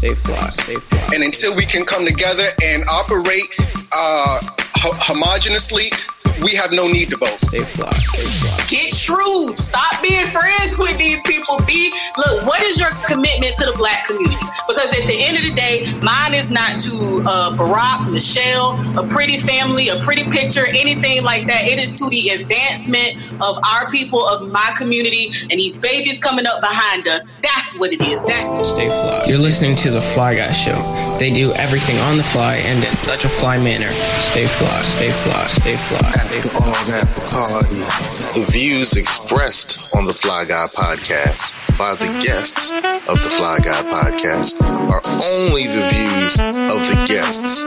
stay fly, stay fly. And until we can come together and operate uh, homogeneously, we have no need to vote. Stay fly, stay fly. Get shrewd. Stop being friends with these people. Be look. What is your commitment to the black community? Because at the end of the day, mine is not to uh, Barack, Michelle, a pretty family, a pretty picture, anything like that. It is to the advancement of our people, of my community, and these babies coming up behind us. That's what it is. That's stay fly. You're listening to the Fly Guy Show. They do everything on the fly and in such a fly manner. Stay fly, stay fly, stay fly. After all that Bacardi, the views expressed on the Fly Guy podcast by the guests of the Fly Guy podcast are only the views of the guests,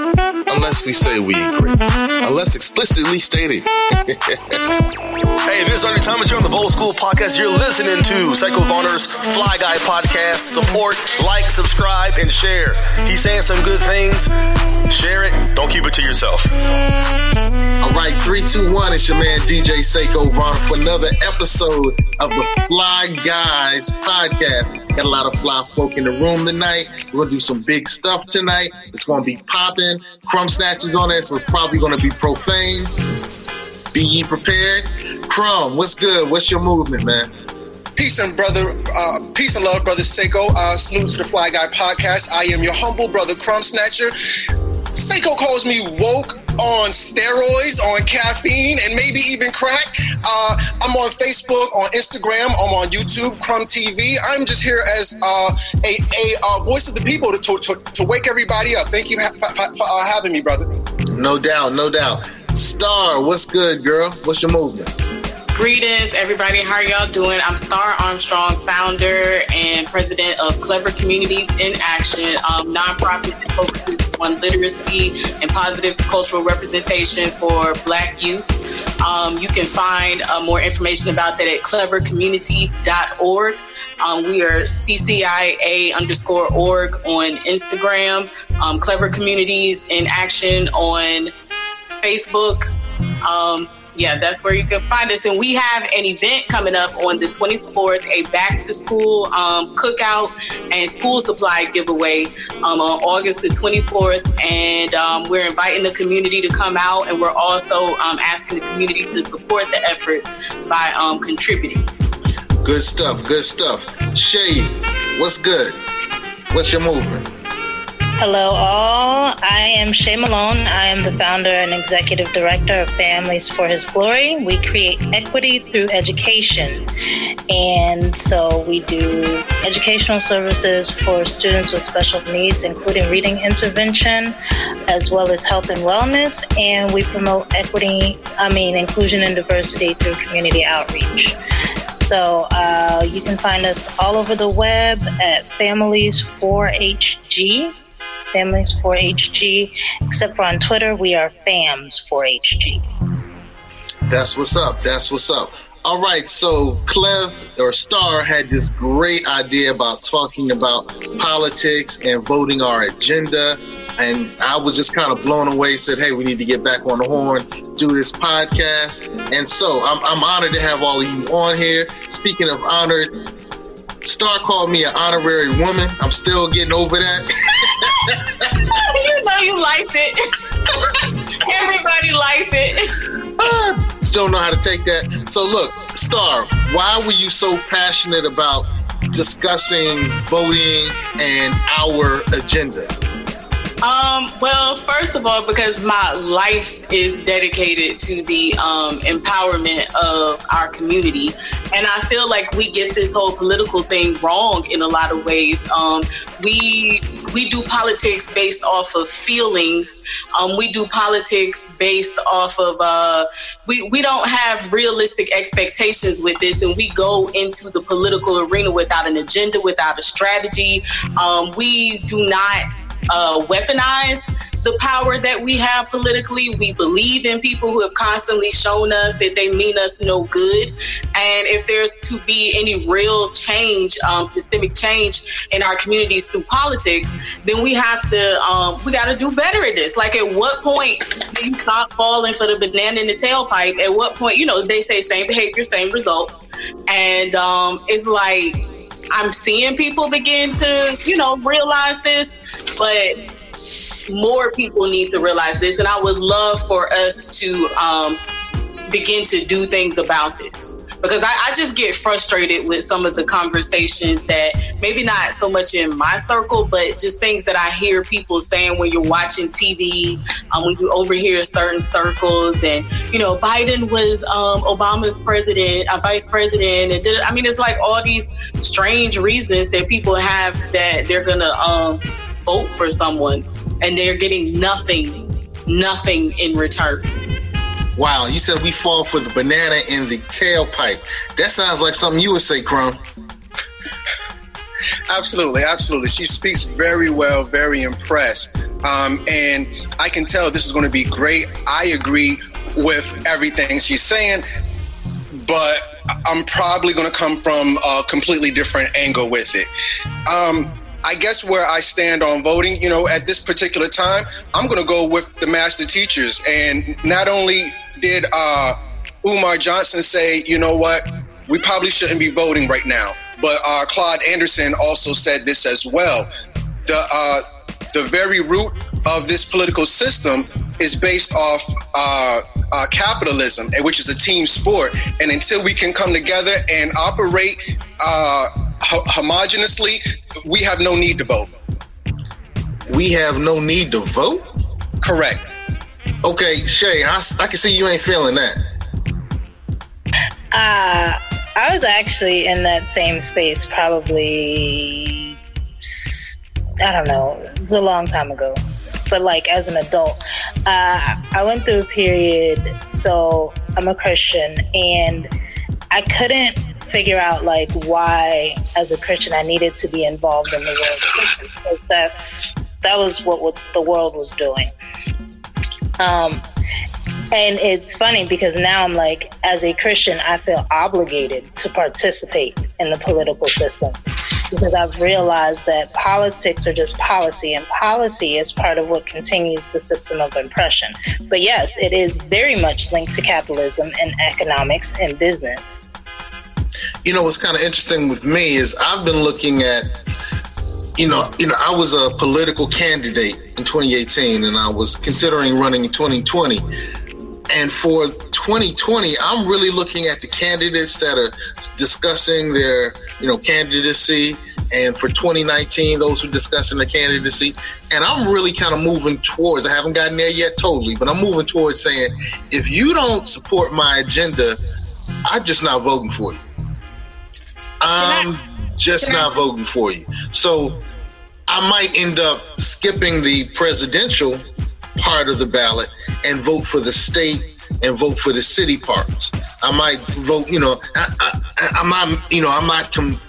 unless we say we agree, unless explicitly stated. hey, this is Ernie Thomas here on the Bold School podcast. You're listening to Psycho Vonner's Fly Guy podcast. Support, like, subscribe, and share. He's saying some good things. Share it. Don't keep it to yourself. All right, three, two, one. It's your man DJ Seiko Ron for another episode of the Fly Guys podcast. Got a lot of fly folk in the room tonight. We're gonna do some big stuff tonight. It's gonna be popping. Crumb snatches on it, so it's probably gonna be profane. Be ye prepared. Crumb, what's good? What's your movement, man? Peace and brother, uh, peace and love, brother Seiko. Uh, salute to the Fly Guy podcast. I am your humble brother, Crumb Snatcher. Seiko calls me woke on steroids, on caffeine, and maybe even crack. Uh, I'm on Facebook, on Instagram, I'm on YouTube, Crumb TV. I'm just here as uh, a, a uh, voice of the people to, to, to, wake everybody up. Thank you ha- for, for uh, having me, brother. No doubt, no doubt. Star, what's good, girl? What's your movement? Greetings, everybody. How are y'all doing? I'm Star Armstrong, founder and president of Clever Communities in Action, um, nonprofit that focuses on literacy and positive cultural representation for Black youth. Um, you can find uh, more information about that at clevercommunities.org. Um, we are CCIA underscore org on Instagram, um, Clever Communities in Action on Facebook. Yeah, that's where you can find us. And we have an event coming up on the 24th, a back to school um, cookout and school supply giveaway um, on August the 24th. And um, we're inviting the community to come out, and we're also um, asking the community to support the efforts by um, contributing. Good stuff, good stuff. Shay, what's good? What's your movement? Hello, all. I am Shay Malone. I am the founder and executive director of Families for His Glory. We create equity through education. And so we do educational services for students with special needs, including reading intervention, as well as health and wellness. And we promote equity, I mean, inclusion and diversity through community outreach. So uh, you can find us all over the web at Families4HG Families 4HG, except for on Twitter, we are FAMS 4HG. That's what's up. That's what's up. All right, so Clev or Star had this great idea about talking about politics and voting our agenda. And I was just kind of blown away, said, hey, we need to get back on the horn, do this podcast. And so I'm, I'm honored to have all of you on here. Speaking of honored, Star called me an honorary woman. I'm still getting over that. you know you liked it. Everybody liked it. Uh, still know how to take that. So look, Star, why were you so passionate about discussing voting and our agenda? Um, well, first of all, because my life is dedicated to the um, empowerment of our community. And I feel like we get this whole political thing wrong in a lot of ways. Um, we we do politics based off of feelings. Um, we do politics based off of uh, we we don't have realistic expectations with this, and we go into the political arena without an agenda, without a strategy. Um, we do not uh, weaponize the power that we have politically. We believe in people who have constantly shown us that they mean us no good. And if there's to be any real change, um, systemic change in our communities through politics, then we have to, um, we got to do better at this. Like, at what point do you stop falling for the banana in the tailpipe? At what point, you know, they say same behavior, same results. And um, it's like, I'm seeing people begin to, you know, realize this, but more people need to realize this. And I would love for us to um, begin to do things about this because I, I, just get frustrated with some of the conversations that maybe not so much in my circle, but just things that I hear people saying when you're watching TV, um, when you overhear certain circles, and you know, Biden was um, Obama's president, a uh, vice president, and did, I mean, it's like all these strange reasons that people have that they're gonna um, vote for someone, and they're getting nothing, nothing in return. Wow, you said we fall for the banana in the tailpipe. That sounds like something you would say, Crumb. Absolutely, absolutely. She speaks very well, very impressed. Um, and I can tell this is going to be great. I agree with everything she's saying, but I'm probably going to come from a completely different angle with it. Um, I guess where I stand on voting, you know, at this particular time, I'm going to go with the master teachers. And not only did uh, Umar Johnson say, you know what, we probably shouldn't be voting right now, but uh, Claude Anderson also said this as well. The uh, the very root of this political system is based off uh, uh, capitalism, which is a team sport. And until we can come together and operate uh, homogeneously, we have no need to vote. We have no need to vote? Correct. Okay, Shay, I, I can see you ain't feeling that. Uh, I was actually in that same space probably, I don't know, it was a long time ago. But like as an adult, uh, I went through a period. So I'm a Christian, and I couldn't figure out like why, as a Christian, I needed to be involved in the world. Because that's that was what the world was doing. Um, and it's funny because now I'm like, as a Christian, I feel obligated to participate in the political system because I've realized that politics are just policy, and policy is part of what continues the system of oppression. But yes, it is very much linked to capitalism and economics and business. You know, what's kind of interesting with me is I've been looking at, you know, you know, I was a political candidate in 2018, and I was considering running in 2020. And for 2020, I'm really looking at the candidates that are discussing their, you know, candidacy. And for 2019, those who are discussing the candidacy. And I'm really kind of moving towards, I haven't gotten there yet totally, but I'm moving towards saying, if you don't support my agenda, I'm just not voting for you. I'm um, just not voting for you. So I might end up skipping the presidential part of the ballot and vote for the state and vote for the city parts. I might vote, you know, I, am not, you know, I'm not com-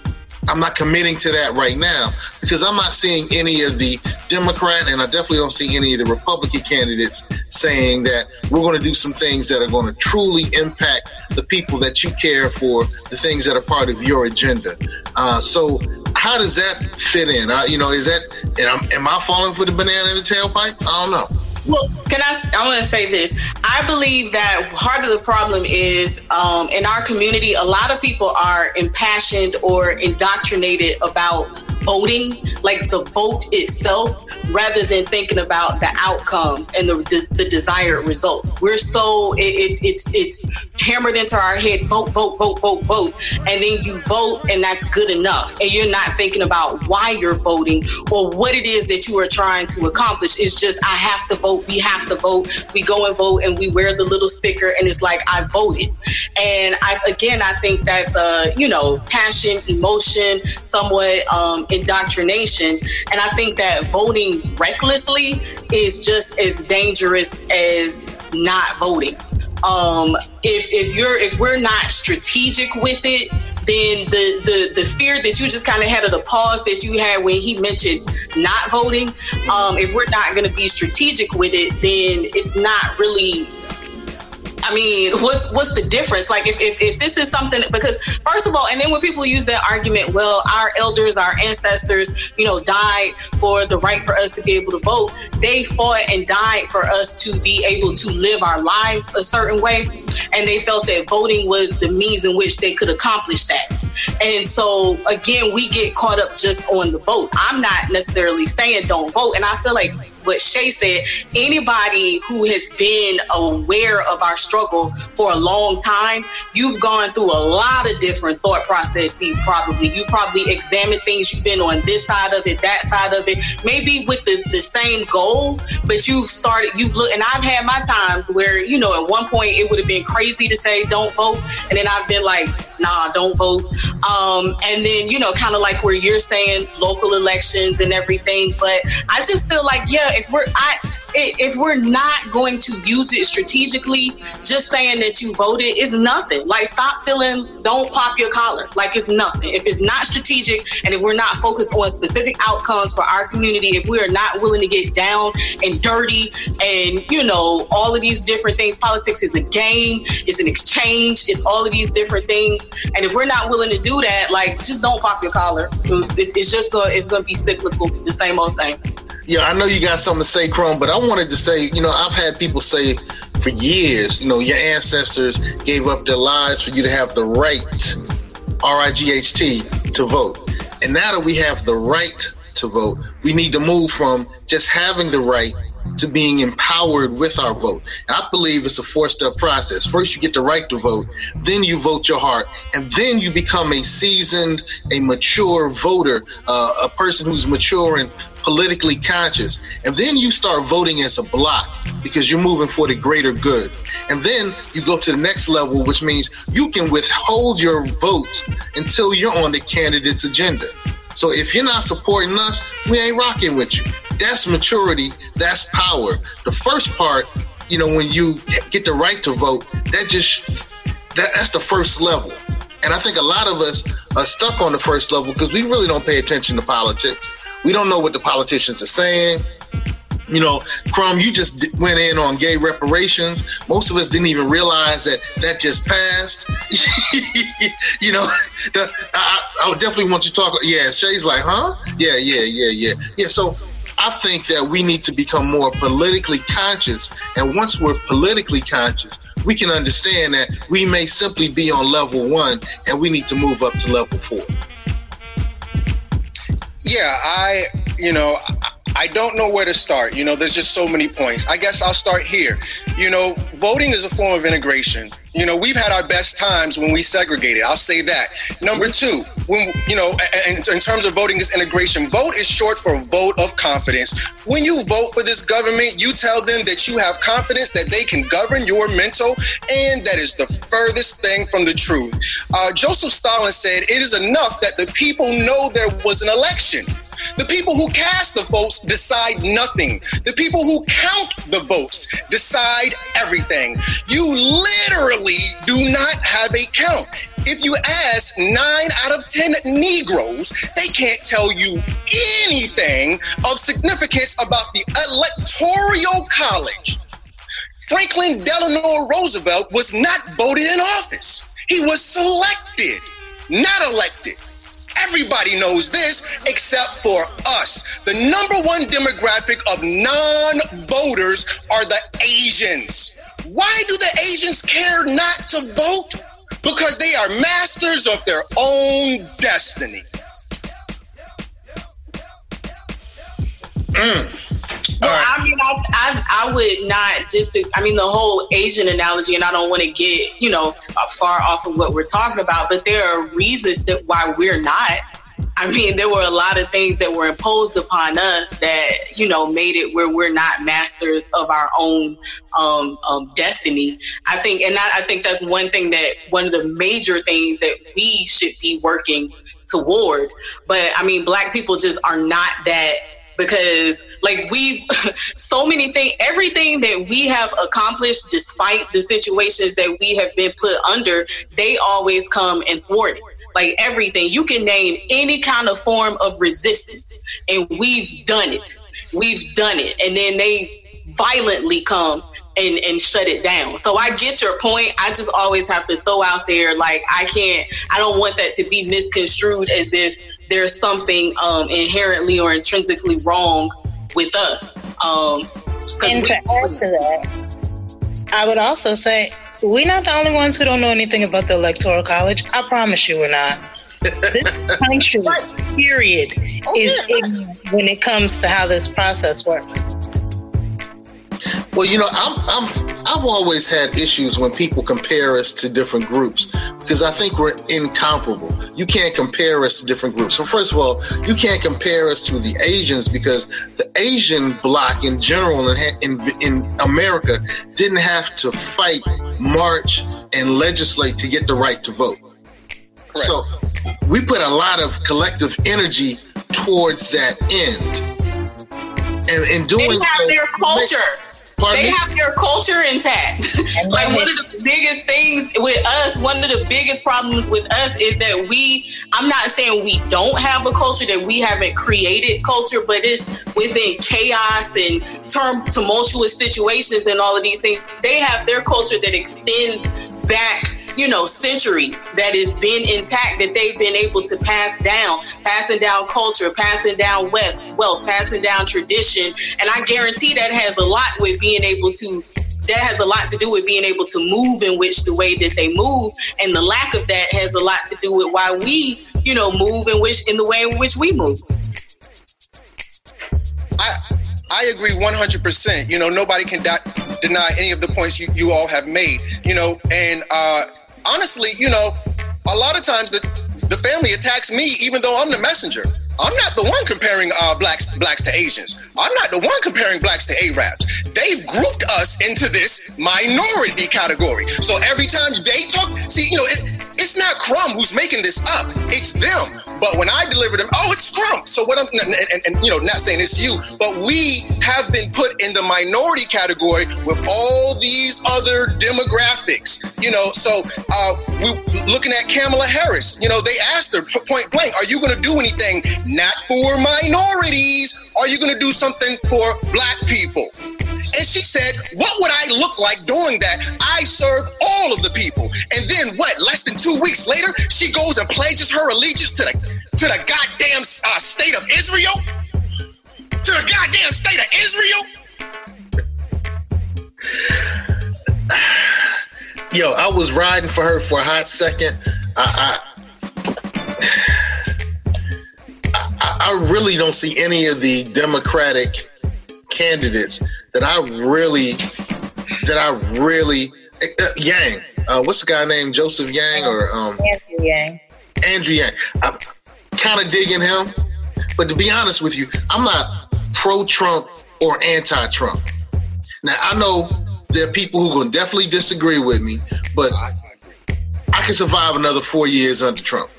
I'm not committing to that right now because I'm not seeing any of the Democrat and I definitely don't see any of the Republican candidates saying that we're going to do some things that are going to truly impact the people that you care for, the things that are part of your agenda. Uh, so, how does that fit in? Uh, you know, is that am, am I falling for the banana in the tailpipe? I don't know. Well, can I? I want to say this. I believe that part of the problem is um, in our community, a lot of people are impassioned or indoctrinated about voting, like the vote itself rather than thinking about the outcomes and the, the, the desired results. We're so it, it's it's it's hammered into our head: vote, vote, vote, vote, vote, and then you vote, and that's good enough. And you're not thinking about why you're voting or what it is that you are trying to accomplish. It's just I have to vote. We have to vote. We go and vote, and we wear the little sticker, and it's like I voted. And I again, I think that's uh you know passion, emotion, somewhat um, indoctrination, and I think that voting recklessly is just as dangerous as not voting. Um, if if you're if we're not strategic with it, then the the the fear that you just kind of had of the pause that you had when he mentioned not voting, um, if we're not going to be strategic with it, then it's not really I mean, what's what's the difference? Like, if, if, if this is something, because first of all, and then when people use that argument, well, our elders, our ancestors, you know, died for the right for us to be able to vote. They fought and died for us to be able to live our lives a certain way, and they felt that voting was the means in which they could accomplish that. And so again, we get caught up just on the vote. I'm not necessarily saying don't vote. And I feel like what Shay said, anybody who has been aware of our struggle for a long time, you've gone through a lot of different thought processes probably. You probably examined things, you've been on this side of it, that side of it, maybe with the, the same goal, but you've started, you've looked, and I've had my times where, you know, at one point it would have been crazy to say don't vote. And then I've been like, nah, don't vote. Um, and then, you know, kind of like where you're saying local elections and everything. But I just feel like, yeah, if we're I if we're not going to use it strategically, just saying that you voted is nothing. Like stop feeling don't pop your collar. Like it's nothing. If it's not strategic and if we're not focused on specific outcomes for our community, if we are not willing to get down and dirty and you know, all of these different things, politics is a game, it's an exchange, it's all of these different things. And if we're not willing to do that, like just don't pop your collar. It's, it's just gonna it's gonna be cyclical, the same old same. Yeah, I know you got something to say, Crumb, but I wanted to say, you know, I've had people say for years, you know, your ancestors gave up their lives for you to have the right, R I G H T, to vote. And now that we have the right to vote, we need to move from just having the right to being empowered with our vote. I believe it's a four step process. First, you get the right to vote, then you vote your heart, and then you become a seasoned, a mature voter, uh, a person who's mature and politically conscious. And then you start voting as a block because you're moving for the greater good. And then you go to the next level, which means you can withhold your vote until you're on the candidate's agenda. So if you're not supporting us, we ain't rocking with you. That's maturity. That's power. The first part, you know, when you get the right to vote, that just that, that's the first level. And I think a lot of us are stuck on the first level because we really don't pay attention to politics. We don't know what the politicians are saying. You know, Crumb, you just went in on gay reparations. Most of us didn't even realize that that just passed. you know, the, I, I would definitely want you to talk. Yeah, Shay's like, huh? Yeah, yeah, yeah, yeah. Yeah, so I think that we need to become more politically conscious. And once we're politically conscious, we can understand that we may simply be on level one and we need to move up to level four. Yeah, I, you know, I don't know where to start. You know, there's just so many points. I guess I'll start here. You know, voting is a form of integration. You know, we've had our best times when we segregated. I'll say that. Number two, when you know, in, in terms of voting is integration, vote is short for vote of confidence. When you vote for this government, you tell them that you have confidence that they can govern your mental, and that is the furthest thing from the truth. Uh, Joseph Stalin said, "It is enough that the people know there was an election." The people who cast the votes decide nothing. The people who count the votes decide everything. You literally do not have a count. If you ask nine out of 10 Negroes, they can't tell you anything of significance about the Electoral College. Franklin Delano Roosevelt was not voted in office. He was selected, not elected. Everybody knows this except for us. The number one demographic of non voters are the Asians. Why do the Asians care not to vote? Because they are masters of their own destiny. Mm. Well, right. I mean, I, I, I would not disagree. I mean, the whole Asian analogy, and I don't want to get you know far off of what we're talking about, but there are reasons that why we're not. I mean, there were a lot of things that were imposed upon us that you know made it where we're not masters of our own um, um, destiny. I think, and I, I think that's one thing that one of the major things that we should be working toward. But I mean, Black people just are not that because like we've so many things everything that we have accomplished despite the situations that we have been put under they always come and thwart it like everything you can name any kind of form of resistance and we've done it we've done it and then they violently come and, and shut it down. So I get your point. I just always have to throw out there like I can't I don't want that to be misconstrued as if there's something um, inherently or intrinsically wrong with us. Um, and to add to that, I would also say we're not the only ones who don't know anything about the electoral college. I promise you, we're not. this country, period, Oh, is yeah. ignorant when it comes to how this process works. Well, you know, I'm I'm I've always had issues when people compare us to different groups because I think we're incomparable. You can't compare us to different groups. So first of all, you can't compare us to the Asians because the Asian bloc in general in in, in America didn't have to fight, march, and legislate to get the right to vote. So we put a lot of collective energy towards that end. And in They doing have so, their culture. Pardon they me? have their culture intact. Like one of the biggest things with us, one of the biggest problems with us is that we, I'm not saying we don't have a culture, that we haven't created culture, but it's within chaos and term tumultuous situations and all of these things. They have their culture that extends back you know, centuries that has been intact that they've been able to pass down, passing down culture, passing down wealth, wealth, passing down tradition. And I guarantee that has a lot with being able to that has a lot to do with being able to move in which the way that they move. And the lack of that has a lot to do with why we, you know, move in which in the way in which we move. I I agree 100%. You know, nobody can deny any of the points you, you all have made. You know, and uh, honestly, you know, a lot of times the the family attacks me, even though I'm the messenger. I'm not the one comparing uh, blacks blacks to Asians. I'm not the one comparing blacks to Arabs. They've grouped us into this minority category. So every time they talk, see, you know, it, it's not Crumb who's making this up. It's them. But when I deliver them, oh, it's Crumb. So what I'm, and, and, and, you know, not saying it's you, but we have been put in the minority category with all these other demographics. You know, so uh, we looking at Kamala Harris. You know, they asked her point blank, "Are you going to do anything not for minorities? Are you going to do something for black people?" And she said, What would I look like doing that? I serve all of the people. And then what? Less than two weeks later, she goes and pledges her allegiance to the to the goddamn uh, state of Israel? To the goddamn state of Israel? Yo, I was riding for her for a hot second. I, I, I, I really don't see any of the Democratic candidates that I really, that I really, uh, Yang. Uh, what's the guy named Joseph Yang or um, Andrew Yang. Andrew Yang? I'm kind of digging him, but to be honest with you, I'm not pro-Trump or anti-Trump. Now I know there are people who will definitely disagree with me, but I can survive another four years under Trump.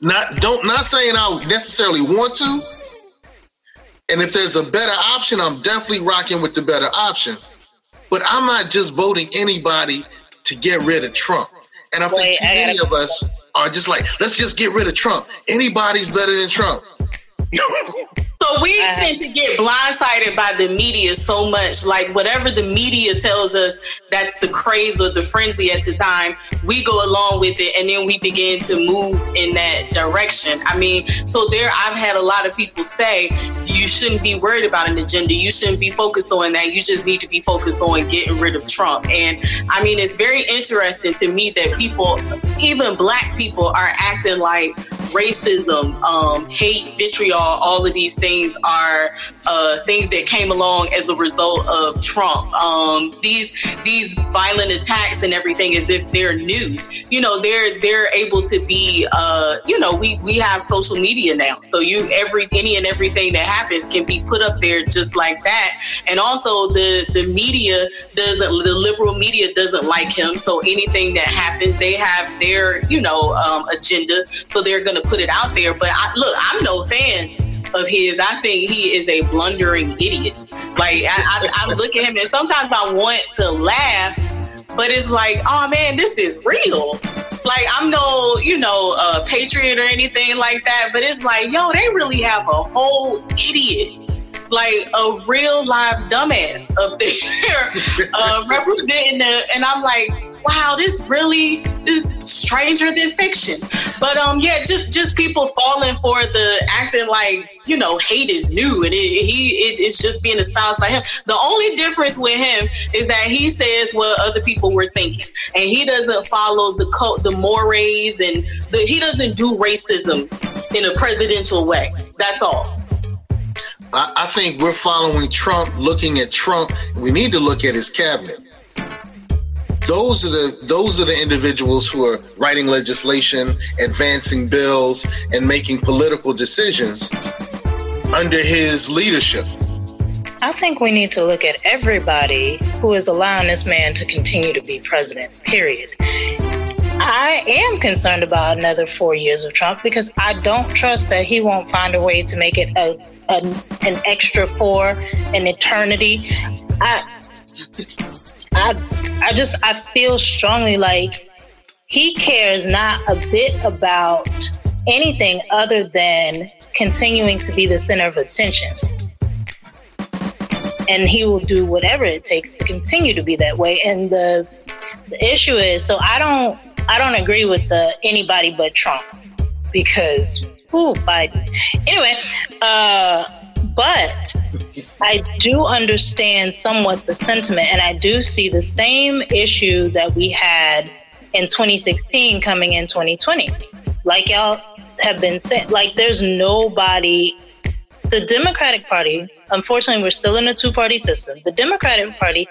Not don't not saying I necessarily want to. And if there's a better option, I'm definitely rocking with the better option. But I'm not just voting anybody to get rid of Trump. And I think Wait, too I many of us are just like, let's just get rid of Trump. Anybody's better than Trump. So we Uh, tend to get blindsided by the media so much. Like whatever the media tells us, that's the craze or the frenzy at the time. We go along with it, and then we begin to move in that direction. I mean, so there, I've had a lot of people say, "You shouldn't be worried about an agenda. You shouldn't be focused on that. You just need to be focused on getting rid of Trump." And I mean, it's very interesting to me that people, even Black people, are acting like racism, um, hate, vitriol, all of these things are uh, things that came along as a result of Trump. Um, these these violent attacks and everything, as if they're new. You know, they're they're able to be. Uh, you know, we we have social media now, so you every any and everything that happens can be put up there just like that. And also, the the media doesn't the liberal media doesn't like him, so anything that happens, they have their you know um, agenda, so they're going to put it out there. But I, look, I'm no fan of his. I think he is a blundering idiot. Like I, I, I look at him, and sometimes I want to laugh, but it's like, oh man, this is real. Like I'm no, you know, uh, patriot or anything like that, but it's like, yo, they really have a whole idiot like a real live dumbass up there uh, representing the, and I'm like, wow, this really is stranger than fiction. But um, yeah, just just people falling for the acting like you know hate is new and it, he is it's just being espoused by him. The only difference with him is that he says what other people were thinking, and he doesn't follow the cult, the mores, and the, he doesn't do racism in a presidential way. That's all. I, think we're following Trump, looking at Trump. We need to look at his cabinet. Those are the those are the individuals who are writing legislation, advancing bills, and making political decisions under his leadership. I think we need to look at everybody who is allowing this man to continue to be president, period. I am concerned about another four years of Trump because I don't trust that he won't find a way to make it a, a an extra four, an eternity. I, I, I just I feel strongly like he cares not a bit about anything other than continuing to be the center of attention. And he will do whatever it takes to continue to be that way. And the the issue is so I don't I don't agree with the anybody but Trump because who Biden. Anyway, uh, but I do understand somewhat the sentiment, and I do see the same issue that we had in 2016 coming in 2020. Like y'all have been saying, like there's nobody. The Democratic Party, unfortunately, we're still in a two party system. The Democratic Party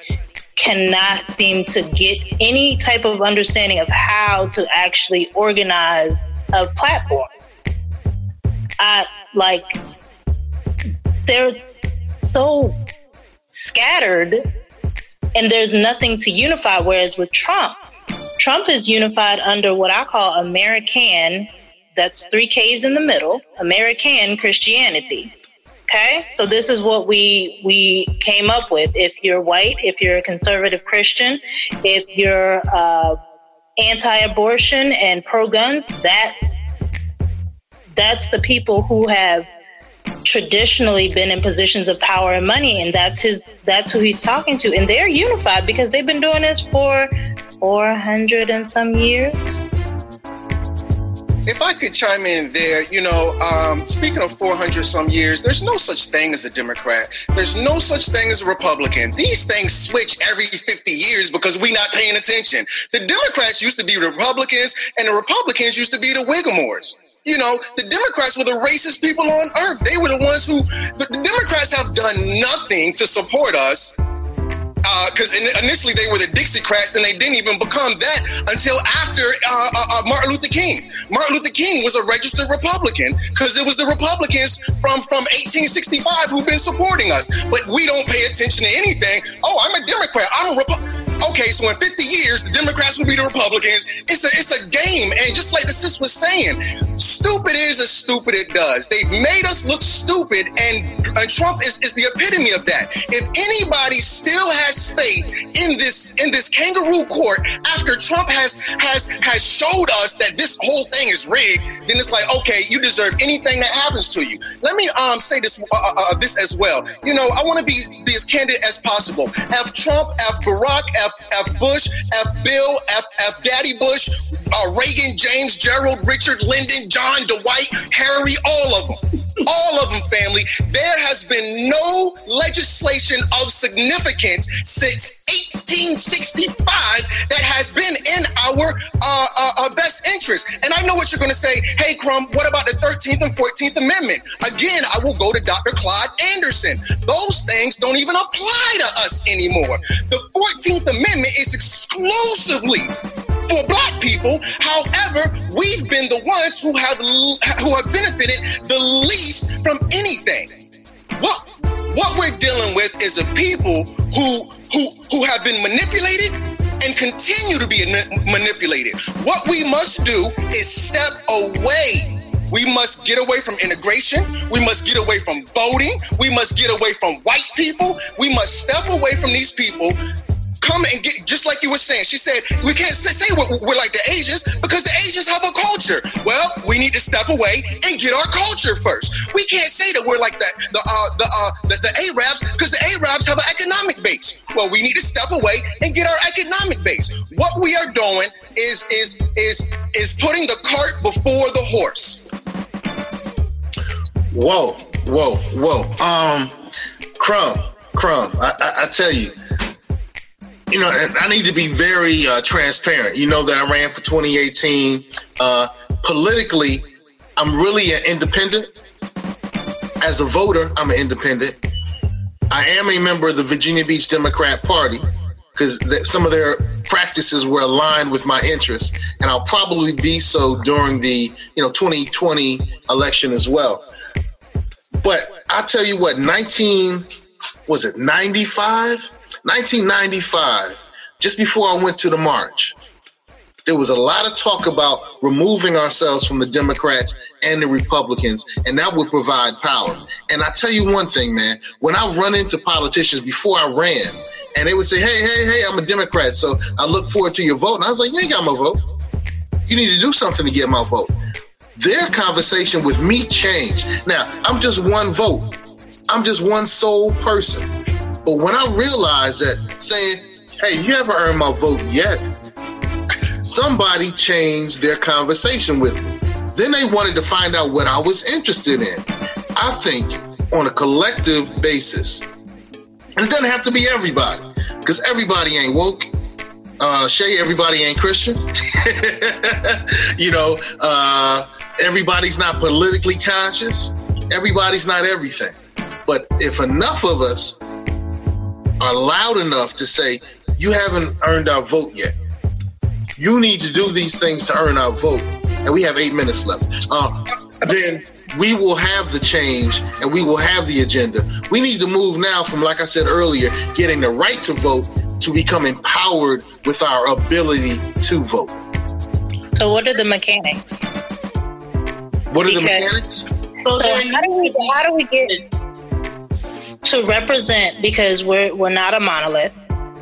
cannot seem to get any type of understanding of how to actually organize a platform. I like they're so scattered and there's nothing to unify. Whereas with Trump, Trump is unified under what I call American, that's three K's in the middle, American Christianity. Okay, so this is what we we came up with. If you're white, if you're a conservative Christian, if you're uh, anti-abortion and pro-guns, that's that's the people who have traditionally been in positions of power and money, and that's his that's who he's talking to, and they're unified because they've been doing this for four hundred and some years if I could chime in there, you know, um, speaking of 400 some years, there's no such thing as a Democrat. There's no such thing as a Republican. These things switch every 50 years because we're not paying attention. The Democrats used to be Republicans, and the Republicans used to be the Whigamores. You know, the Democrats were the racist people on earth. They were the ones who, the, the Democrats have done nothing to support us because uh, initially they were the Dixiecrats, and they didn't even become that until after uh, uh, uh, Martin Luther King. Martin Luther King was a registered Republican because it was the Republicans from from 1865 who've been supporting us. But we don't pay attention to anything. Oh, I'm a Democrat. I'm a Republican. Okay, so in 50 years, the Democrats will be the Republicans. It's a it's a game, and just like the sis was saying, stupid is as stupid it does. They've made us look stupid, and, and Trump is, is the epitome of that. If anybody still has in this in this kangaroo court after Trump has has has showed us that this whole thing is rigged, then it's like, okay, you deserve anything that happens to you. Let me um say this uh, uh, uh this as well. You know, I want to be be as candid as possible. F Trump, F Barack, F F Bush, F Bill, F F Daddy Bush, uh, Reagan, James, Gerald, Richard, Lyndon, John, Dwight, Harry, all of them. All of them, family. There has been no legislation of significance since 1865 that has been in our uh, uh, uh, best interest. And I know what you're going to say. Hey, Crumb, what about the 13th and 14th Amendment? Again, I will go to Dr. Claude Anderson. Those things don't even apply to us anymore. The 14th Amendment is exclusively for black people. However, we've been the ones who have who have benefited the least from anything. What what we're dealing with is a people who who who have been manipulated and continue to be manipulated. What we must do is step away we must get away from integration. We must get away from voting. We must get away from white people. We must step away from these people come and get just like you were saying. She said we can't say we're, we're, like the Asians because the Asians have a culture. Well, we need to step away and get our culture first. We can't say that we're like that the uh, the, uh, the the Arabs because the Arabs have an economic base. Well, we need to step away and get our economic base. what we are doing is is is is putting the cart before the horse. Whoa, whoa, whoa. Um, Crumb, Crumb. I, I, I tell you, you know, I need to be very uh, transparent. You know that I ran for 2018. Uh, politically, I'm really an independent. As a voter, I'm an independent. I am a member of the Virginia Beach Democrat Party because th- some of their practices were aligned with my interests, and I'll probably be so during the you know 2020 election as well. But I tell you what, 19 was it 95? 1995, just before I went to the march, there was a lot of talk about removing ourselves from the Democrats and the Republicans, and that would provide power. And I tell you one thing, man, when I run into politicians before I ran, and they would say, Hey, hey, hey, I'm a Democrat, so I look forward to your vote. And I was like, You ain't got my vote. You need to do something to get my vote. Their conversation with me changed. Now, I'm just one vote, I'm just one sole person. But when I realized that saying, Hey, you haven't earned my vote yet, somebody changed their conversation with me. Then they wanted to find out what I was interested in. I think on a collective basis, and it doesn't have to be everybody, because everybody ain't woke. Uh, Shay, everybody ain't Christian. you know, uh, everybody's not politically conscious. Everybody's not everything. But if enough of us are loud enough to say, you haven't earned our vote yet, you need to do these things to earn our vote, and we have eight minutes left, uh, then we will have the change and we will have the agenda. We need to move now from, like I said earlier, getting the right to vote to become empowered with our ability to vote. So, what are the mechanics? What are because, the mechanics? So, how do we how do we get to represent? Because we're we're not a monolith.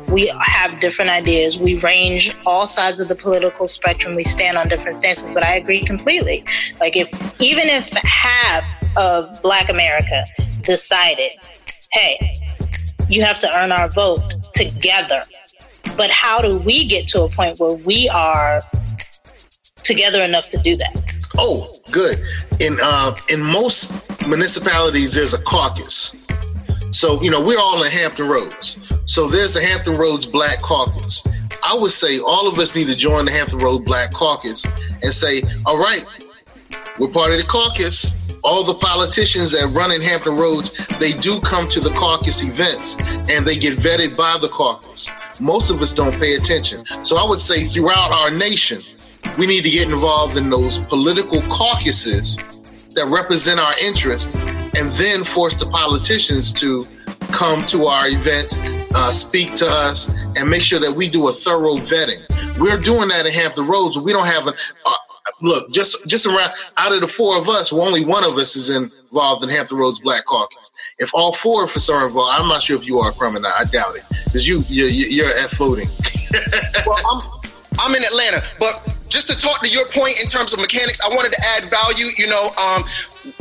We have different ideas. We range all sides of the political spectrum. We stand on different stances. But I agree completely. Like if even if half of Black America decided, hey, you have to earn our vote together. But how do we get to a point where we are together enough to do that? Oh, good. In uh, in most municipalities, there's a caucus. So you know we're all in Hampton Roads. So there's the Hampton Roads Black Caucus. I would say all of us need to join the Hampton Road Black Caucus and say, all right, we're part of the caucus all the politicians that run in Hampton Roads, they do come to the caucus events and they get vetted by the caucus. Most of us don't pay attention. So I would say throughout our nation, we need to get involved in those political caucuses that represent our interest and then force the politicians to come to our events, uh, speak to us, and make sure that we do a thorough vetting. We're doing that in Hampton Roads, we don't have a, uh, look, just just around out of the four of us, well, only one of us is involved in Hampton Roads Black Caucus. If all four of us are involved, I'm not sure if you are from it. I doubt it because you you're, you're at voting. well, I'm I'm in Atlanta, but just to talk to your point in terms of mechanics, I wanted to add value. You know, um,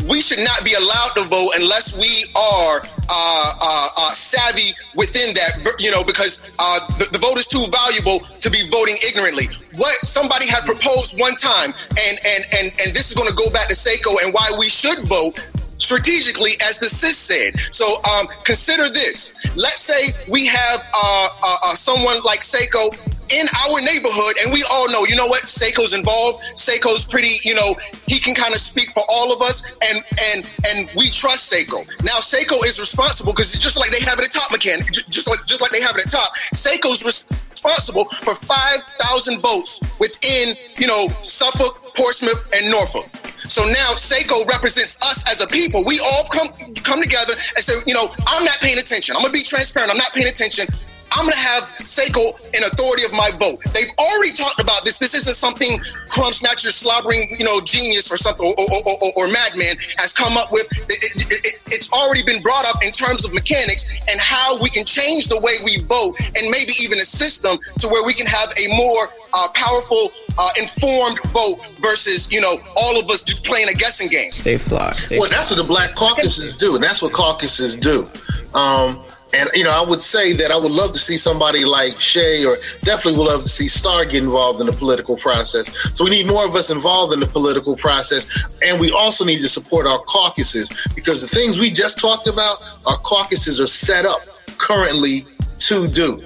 we should not be allowed to vote unless we are uh, uh, uh, savvy within that. You know, because uh, the, the, vote is too valuable to be voting ignorantly. What somebody had proposed one time, and and and and this is going to go back to Seiko and why we should vote strategically, as the sis said. So um, consider this. Let's say we have uh, uh, uh, someone like Seiko in our neighborhood, and we all know, you know what, Seiko's involved. Seiko's pretty, you know, he can kind of speak for all of us, and and and we trust Seiko. Now Seiko is responsible because just like they have it at top mechanic, just like just like they have it at top, Seiko's responsible for five thousand votes within, you know, Suffolk, Portsmouth, and Norfolk. So now Seiko represents us as a people. We all come come together and say, you know, I'm not paying attention. I'm gonna be transparent. I'm not paying attention. I'm going to have Seiko in authority of my vote. They've already talked about this. This isn't something Crumb Snatcher, slobbering, you know, genius or something, or, or, or, or madman has come up with. It, it, it, it's already been brought up in terms of mechanics and how we can change the way we vote and maybe even a system to where we can have a more uh, powerful, uh, informed vote versus, you know, all of us playing a guessing game. Stay fly. Stay well, that's what the black caucuses do, and that's what caucuses do. Um, And you know, I would say that I would love to see somebody like Shay, or definitely would love to see Star get involved in the political process. So we need more of us involved in the political process, and we also need to support our caucuses because the things we just talked about, our caucuses are set up currently to do.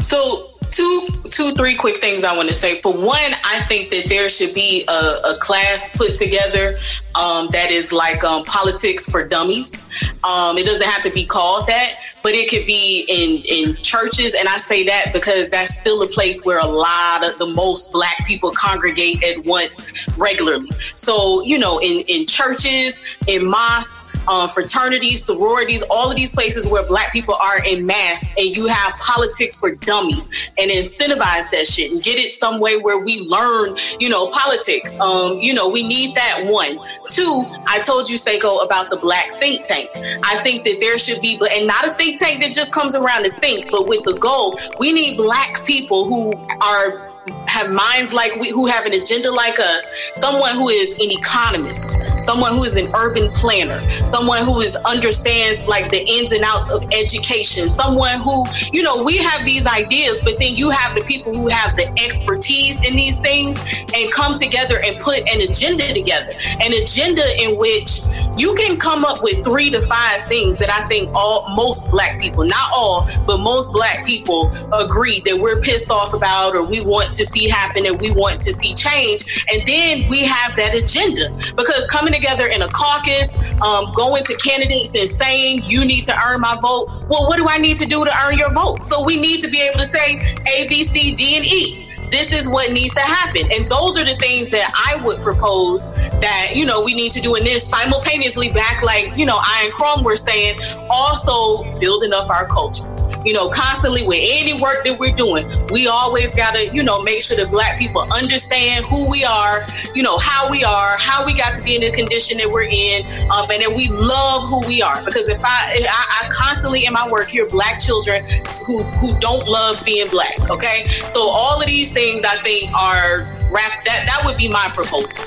So two two three quick things I want to say. For one, I think that there should be a, a class put together um, that is like um, politics for dummies. Um, it doesn't have to be called that, but it could be in in churches. And I say that because that's still a place where a lot of the most black people congregate at once regularly. So you know, in in churches, in mosques um, fraternities, sororities, all of these places where black people are in mass, and you have politics for dummies and incentivize that shit and get it some way where we learn, you know, politics. Um, you know, we need that one. Two, I told you, Seiko, about the black think tank. I think that there should be, and not a think tank that just comes around to think, but with the goal, we need black people who are have minds like we, who have an agenda like us, someone who is an economist, someone who is an urban planner, someone who is understands like the ins and outs of education, someone who, you know, we have these ideas, but then you have the people who have the expertise in these things and come together and put an agenda together, an agenda in which you can come up with three to five things that I think all most black people, not all, but most black people agree that we're pissed off about or we want to see happen and we want to see change. And then we have that agenda because coming together in a caucus, um, going to candidates and saying, you need to earn my vote. Well, what do I need to do to earn your vote? So we need to be able to say A, B, C, D, and E this is what needs to happen. And those are the things that I would propose that, you know, we need to do in this simultaneously back like, you know, Aaron Crumb were saying, also building up our culture you know, constantly with any work that we're doing, we always got to, you know, make sure that black people understand who we are, you know, how we are, how we got to be in the condition that we're in, um, and that we love who we are. Because if I, I, I constantly in my work hear black children who, who don't love being black. Okay. So all of these things I think are wrapped, that, that would be my proposal.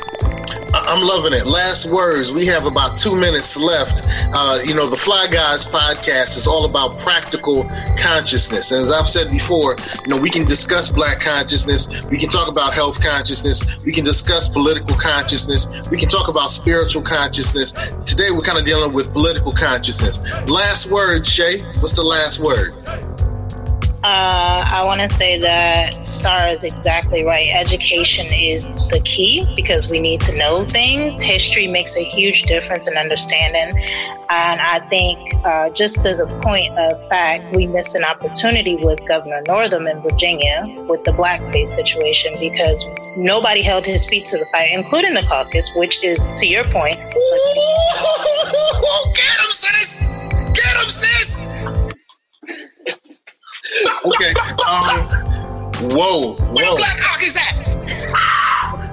I'm loving it. Last words. We have about two minutes left. Uh, you know, the Fly Guys podcast is all about practical consciousness. And as I've said before, you know, we can discuss black consciousness. We can talk about health consciousness. We can discuss political consciousness. We can talk about spiritual consciousness. Today, we're kind of dealing with political consciousness. Last words, Shay. What's the last word? Uh, I want to say that Star is exactly right. Education is the key because we need to know things. History makes a huge difference in understanding. And I think, uh, just as a point of fact, we missed an opportunity with Governor Northam in Virginia with the blackface situation because nobody held his feet to the fire, including the caucus, which is, to your point. Get okay. Um, whoa, whoa. Where Black Caucus at?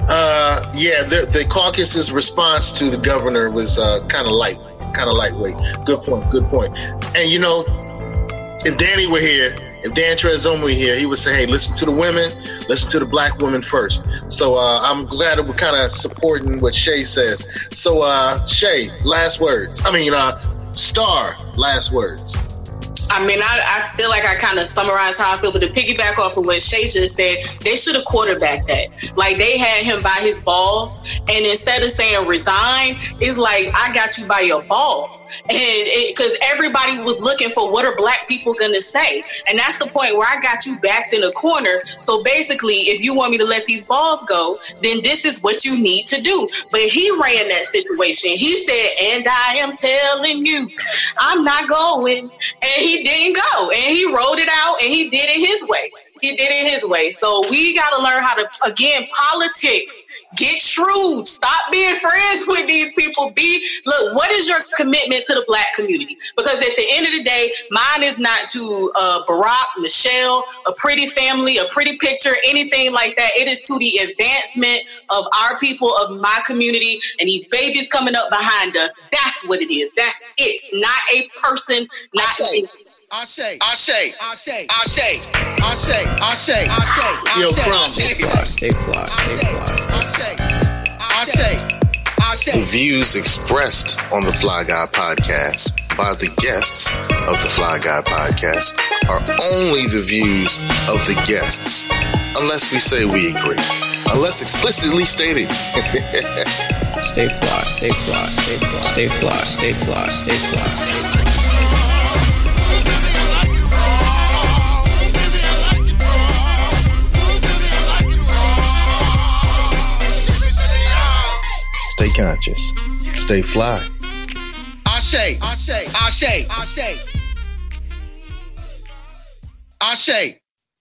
Uh, yeah, the, the caucus's response to the governor was uh, kind of light, kind of lightweight. Good point. Good point. And you know, if Danny were here, if Dan Trezoma were here, he would say, "Hey, listen to the women, listen to the black women first. So uh, I'm glad that we're kind of supporting what Shay says. So uh, Shay, last words. I mean, uh, Star, last words. I mean, I, I feel like I kind of summarized how I feel, but to piggyback off of what Shay just said, they should have quarterbacked that. Like they had him by his balls, and instead of saying resign, it's like I got you by your balls, and because everybody was looking for what are black people gonna say, and that's the point where I got you backed in a corner. So basically, if you want me to let these balls go, then this is what you need to do. But he ran that situation. He said, "And I am telling you, I'm not going," and he didn't go and he wrote it out and he did it his way. He did it his way. So we got to learn how to, again, politics, get shrewd, stop being friends with these people. Be, look, what is your commitment to the black community? Because at the end of the day, mine is not to uh, Barack, Michelle, a pretty family, a pretty picture, anything like that. It is to the advancement of our people, of my community, and these babies coming up behind us. That's what it is. That's it. Not a person, not a I say, I say, I say, I say, I say, I say, I say, Yo, from stay fly, stay fly, fly. I say, I say, I say. The views expressed on the Fly Guy podcast by the guests of the Fly Guy podcast are only the views of the guests, unless we say we agree, unless explicitly stated. stay fly, stay fly, stay fly, stay fly, stay fly, stay fly. Stay fly. Conscious. Stay fly. Ashe, Ashe, Ashe, Ashe. Ashe,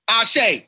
Ashe.